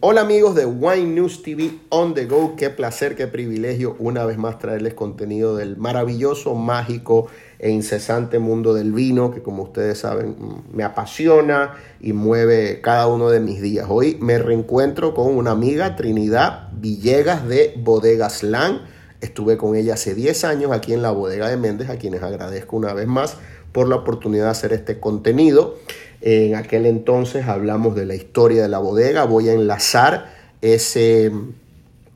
Hola amigos de Wine News TV On The Go, qué placer, qué privilegio una vez más traerles contenido del maravilloso, mágico e incesante mundo del vino que como ustedes saben me apasiona y mueve cada uno de mis días. Hoy me reencuentro con una amiga, Trinidad Villegas de Bodegas Lan. Estuve con ella hace 10 años aquí en la bodega de Méndez, a quienes agradezco una vez más por la oportunidad de hacer este contenido. En aquel entonces hablamos de la historia de la bodega. Voy a enlazar ese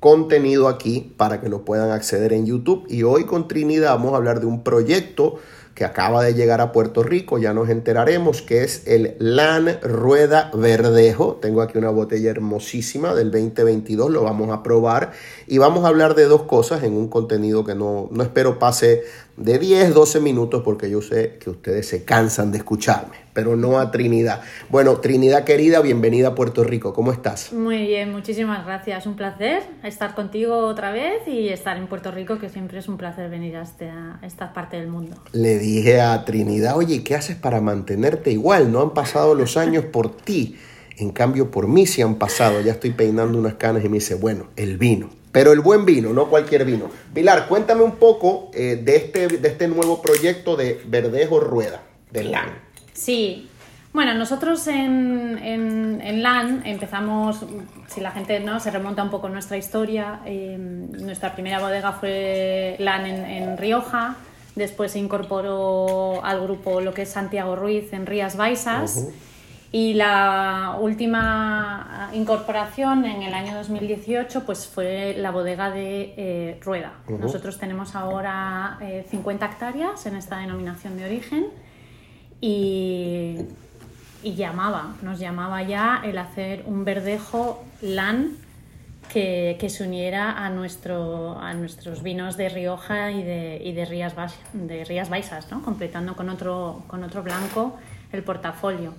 contenido aquí para que lo puedan acceder en YouTube. Y hoy con Trinidad vamos a hablar de un proyecto que acaba de llegar a Puerto Rico, ya nos enteraremos, que es el LAN Rueda Verdejo. Tengo aquí una botella hermosísima del 2022, lo vamos a probar y vamos a hablar de dos cosas en un contenido que no, no espero pase de 10, 12 minutos porque yo sé que ustedes se cansan de escucharme, pero no a Trinidad. Bueno, Trinidad querida, bienvenida a Puerto Rico, ¿cómo estás? Muy bien, muchísimas gracias. Un placer estar contigo otra vez y estar en Puerto Rico, que siempre es un placer venir a, este, a esta parte del mundo. Le dije a Trinidad, oye, ¿qué haces para mantenerte igual? No han pasado los años por ti. En cambio, por mí sí han pasado. Ya estoy peinando unas canas y me dice, bueno, el vino pero el buen vino, no cualquier vino. Pilar, cuéntame un poco eh, de, este, de este nuevo proyecto de Verdejo Rueda, de LAN. Sí, bueno, nosotros en, en, LAN empezamos, si la gente no se remonta un poco nuestra historia, eh, nuestra primera bodega fue LAN en, Rioja, después se incorporó al grupo lo que es Santiago Ruiz en Rías Baixas. Y la última incorporación en el año 2018 pues fue la bodega de eh, Rueda. Nosotros tenemos ahora 50 eh, hectáreas en esta denominación de origen y, y, llamaba, nos llamaba ya el hacer un verdejo LAN que, que, se uniera a, nuestro, a nuestros vinos de Rioja y de, y de, Rías, de Rías Baixas, ¿no? completando con otro, con otro blanco el portafolio.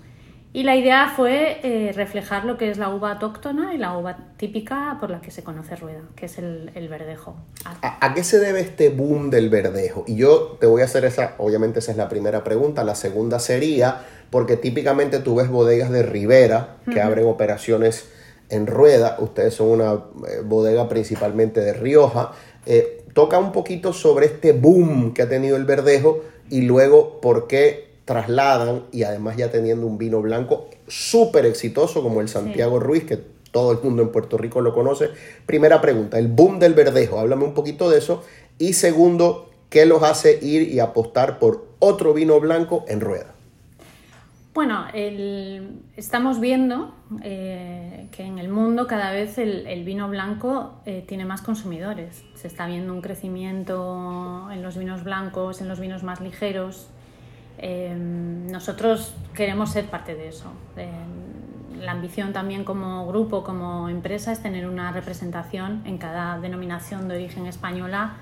Y la idea fue eh, reflejar lo que es la uva autóctona y la uva típica por la que se conoce Rueda, que es el, verdejo. ¿A, qué se debe este boom del verdejo? Y yo te voy a hacer esa, obviamente esa es la primera pregunta. La segunda sería, porque típicamente tú ves bodegas de Ribera que abren operaciones en Rueda. Ustedes son una eh, bodega principalmente de Rioja. Eh, toca un poquito sobre este boom que ha tenido el verdejo y luego por qué trasladan y además ya teniendo un vino blanco súper exitoso como el Santiago Ruiz, que todo el mundo en Puerto Rico lo conoce. Primera pregunta, el boom del verdejo, háblame un poquito de eso. Y segundo, ¿qué los hace ir y apostar por otro vino blanco en rueda? Bueno, estamos viendo eh, que en el mundo cada vez el, vino blanco eh, tiene más consumidores. Se está viendo un crecimiento en los vinos blancos, en los vinos más ligeros, Em, nosotros queremos ser parte de eso. Em, la ambición también como grupo, como empresa, es tener una representación en cada denominación de origen española,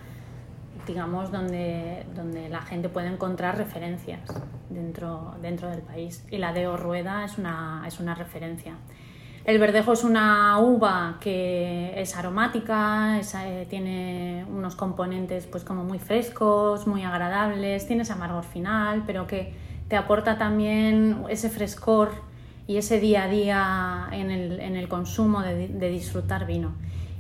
digamos, donde, donde la gente puede encontrar referencias dentro, dentro del país. Y la de Rueda es una, es una referencia. El verdejo es una uva que es aromática, eh, tiene unos componentes pues como muy frescos, muy agradables, tiene ese amargor final, pero que te aporta también ese frescor y ese día a día en el, consumo de, disfrutar vino.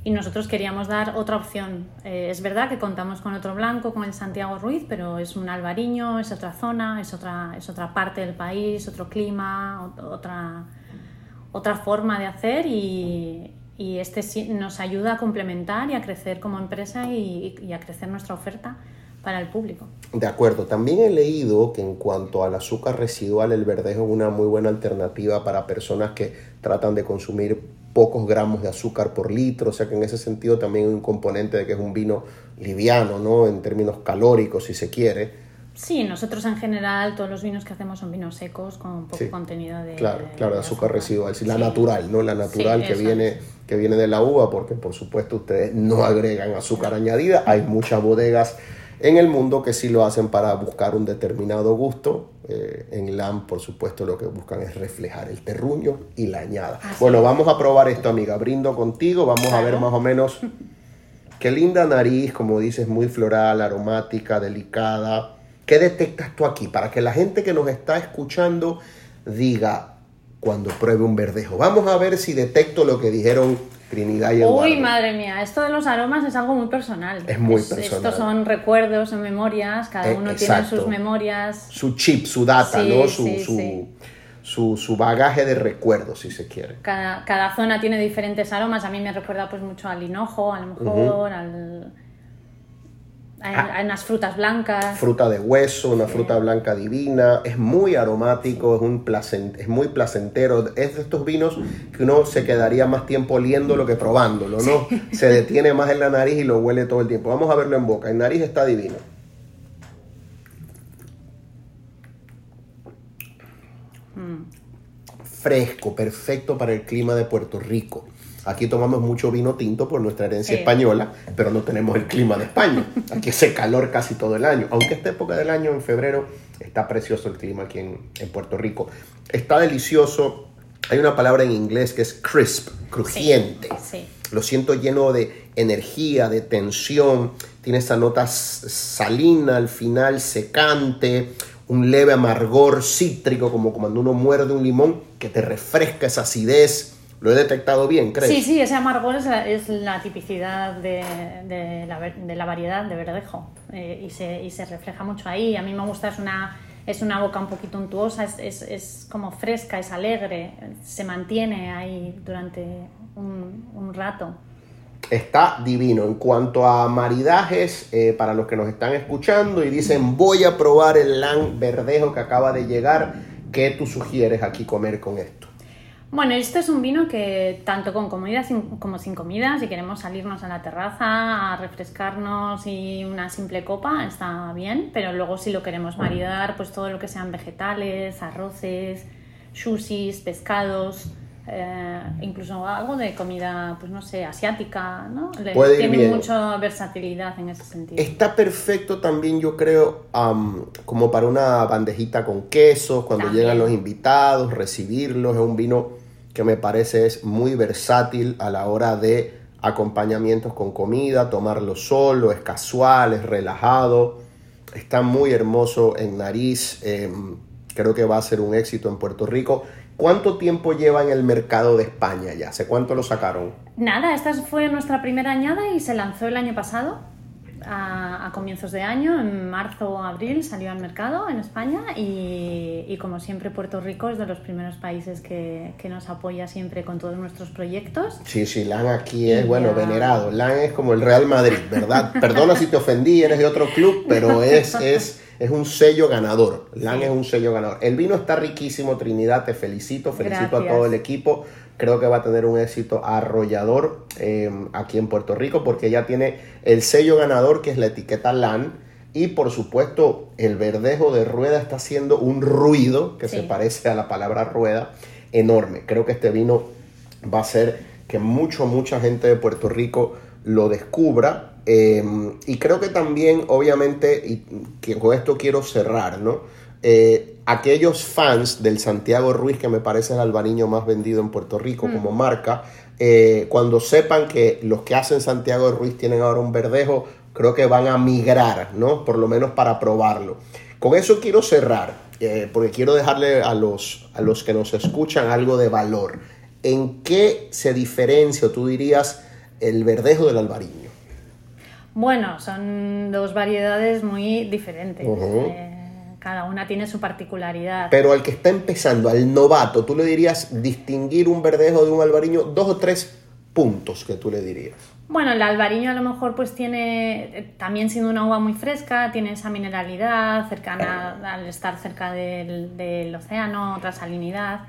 Y nosotros queríamos dar otra opción. Eh, es verdad que contamos con otro blanco, con el Santiago Ruiz, pero es un albariño, es otra zona, es otra, es otra parte del país, otro clima, otra otra forma de hacer y, este nos ayuda a complementar y a crecer como empresa y, a crecer nuestra oferta para el público. De acuerdo, también he leído que en cuanto al azúcar residual, el verdejo es una muy buena alternativa para personas que tratan de consumir pocos gramos de azúcar por litro, o sea que en ese sentido también hay un componente de que es un vino liviano, ¿no? En términos calóricos, si se quiere, Sí, nosotros en general todos los vinos que hacemos son vinos secos con poco contenido de, claro, claro, azúcar, residual, la natural, ¿no? La natural que viene que viene de la uva, porque por supuesto ustedes no agregan azúcar añadida. Hay muchas bodegas en el mundo que sí lo hacen para buscar un determinado gusto. Eh, en LAM, por supuesto, lo que buscan es reflejar el terruño y la añada. bueno, vamos a probar esto, amiga. Brindo contigo, vamos a ver más o menos qué linda nariz, como dices, muy floral, aromática, delicada ¿Qué detectas tú aquí? Para que la gente que nos está escuchando diga, cuando pruebe un verdejo. Vamos a ver si detecto lo que dijeron Trinidad y Eduardo. Uy, madre mía, esto de los aromas es algo muy personal. Es muy personal. Estos son recuerdos, son memorias, cada Eh, uno tiene sus memorias. Su chip, su data, Sí, ¿no? Su, sí, su, sí. Su, su bagaje de recuerdos, si se quiere. Cada, cada zona tiene diferentes aromas. A mí me recuerda pues mucho al hinojo, a lo mejor, al, a, a unas frutas blancas. Fruta de hueso, una fruta blanca divina, es muy aromático, es, un placen- es muy placentero. Es de estos vinos que uno se quedaría más tiempo oliéndolo que probándolo, ¿no? Se detiene más en la nariz y lo huele todo el tiempo. Vamos a verlo en boca. En nariz está divino. Fresco, perfecto para el clima de Puerto Rico. Aquí tomamos mucho vino tinto por nuestra herencia Sí. española, pero no tenemos el clima de España. Aquí hace calor casi todo el año. Aunque esta época del año, en febrero, está precioso el clima aquí en, en Puerto Rico. Está delicioso. Hay una palabra en inglés que es crisp, crujiente. Sí. Lo siento lleno de energía, de tensión. Tiene esa nota salina al final, secante, un leve amargor cítrico, como cuando uno muerde un limón, que te refresca esa acidez. Lo he detectado bien, ¿crees? Sí, sí, ese amargor es la, es la tipicidad de, de la, ver- de la variedad de verdejo eh, y, se, y se refleja mucho ahí. A mí me gusta, es una, es una boca un poquito untuosa, es, es, es como fresca, es alegre, se mantiene ahí durante un, un rato. Está divino. En cuanto a maridajes, eh, para los que nos están escuchando y dicen, voy a probar el lan verdejo que acaba de llegar, ¿qué tú sugieres aquí comer con esto? Bueno, este es un vino que tanto con comida sin- como sin comida, si queremos salirnos a la terraza a refrescarnos y una simple copa, está bien, pero luego si lo queremos maridar, pues todo lo que sean vegetales, arroces, sushis, pescados, eh, incluso algo de comida, pues no sé, asiática, ¿no? Le- Puede ir tiene bien. mucha versatilidad en ese sentido. Está perfecto también, yo creo, am, como para una bandejita con quesos, cuando También. llegan los invitados, recibirlos. Es un vino que me parece es muy versátil a la hora de acompañamientos con comida, tomarlo solo, es casual, es relajado. Está muy hermoso en nariz. em, creo que va a ser un éxito en Puerto Rico. ¿Cuánto tiempo lleva en el mercado de España ya? ¿Hace cuánto lo sacaron? Nada, esta fue nuestra primera añada y se lanzó el año pasado, a, a comienzos de año, en marzo o abril salió al mercado en España y, y como siempre Puerto Rico es de los primeros países que, que nos apoya siempre con todos nuestros proyectos. Sí, sí, LAN aquí es, Y bueno, ya. venerado. LAN es como el Real Madrid, ¿verdad? Perdona si te ofendí, eres de otro club, pero es, es, es un sello ganador. LAN es un sello ganador. El vino está riquísimo, Trinidad, te felicito, felicito a Gracias. todo el equipo. Creo que va a tener un éxito arrollador eh, aquí en Puerto Rico porque ya tiene el sello ganador que es la etiqueta LAN. Y por supuesto, el verdejo de rueda está haciendo un ruido que se parece a la palabra rueda enorme. Creo que este vino va a hacer que mucho, mucha gente de Puerto Rico lo descubra. eh, y creo que también, obviamente, y que con esto quiero cerrar, ¿no? Eh, aquellos fans del Santiago Ruiz, que me parece el albariño más vendido en Puerto Rico como marca, eh, cuando sepan que los que hacen Santiago Ruiz tienen ahora un verdejo, creo que van a migrar, ¿no? Por lo menos para probarlo. Con eso quiero cerrar, eh, porque quiero dejarle a los, a los que nos escuchan algo de valor. ¿En qué se diferencia, o tú dirías, el verdejo del albariño? Bueno, son dos variedades muy diferentes. Cada una tiene su particularidad. Pero al que está empezando, al novato, tú le dirías distinguir un verdejo de un albariño, dos o tres puntos que tú le dirías. Bueno, el albariño a lo mejor pues tiene, también siendo una uva muy fresca, tiene esa mineralidad cercana al estar cerca del, del océano, otra salinidad,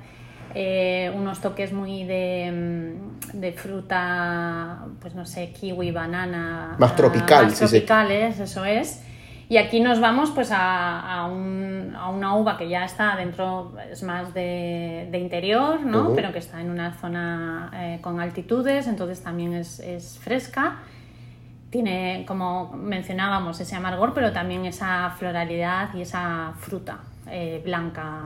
eh, unos toques muy de, mm, de fruta, pues no sé, kiwi, banana. Más ah, tropical, Más sí, sí. tropicales, eso es. Y aquí nos vamos pues a, a un- a una uva que ya está dentro, es más de, de interior, ¿no? Pero que está en una zona eh, con altitudes, entonces también es, es fresca. Tiene, como mencionábamos, ese amargor, pero también esa floralidad y esa fruta eh, blanca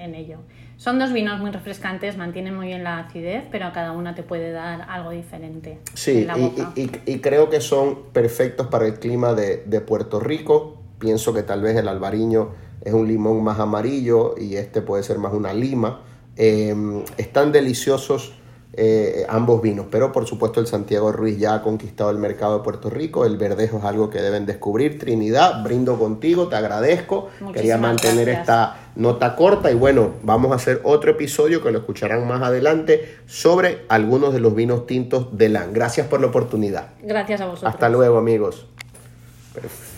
en ello. Son dos vinos muy refrescantes, mantienen muy bien la acidez, pero a cada una te puede dar algo diferente Sí, en la y, boca. y- y- y creo que son perfectos para el clima de, de Puerto Rico. Pienso que tal vez el albariño es un limón más amarillo y este puede ser más una lima. Em, están deliciosos eh, ambos vinos, pero por supuesto el Santiago Ruiz ya ha conquistado el mercado de Puerto Rico, el verdejo es algo que deben descubrir. Trinidad, brindo contigo, te agradezco. Quería mantener esta nota corta y bueno, vamos a hacer otro episodio que lo escucharán más adelante sobre algunos de los vinos tintos de LAN. Gracias por la oportunidad. Gracias a vosotros. Hasta luego amigos. Perfecto.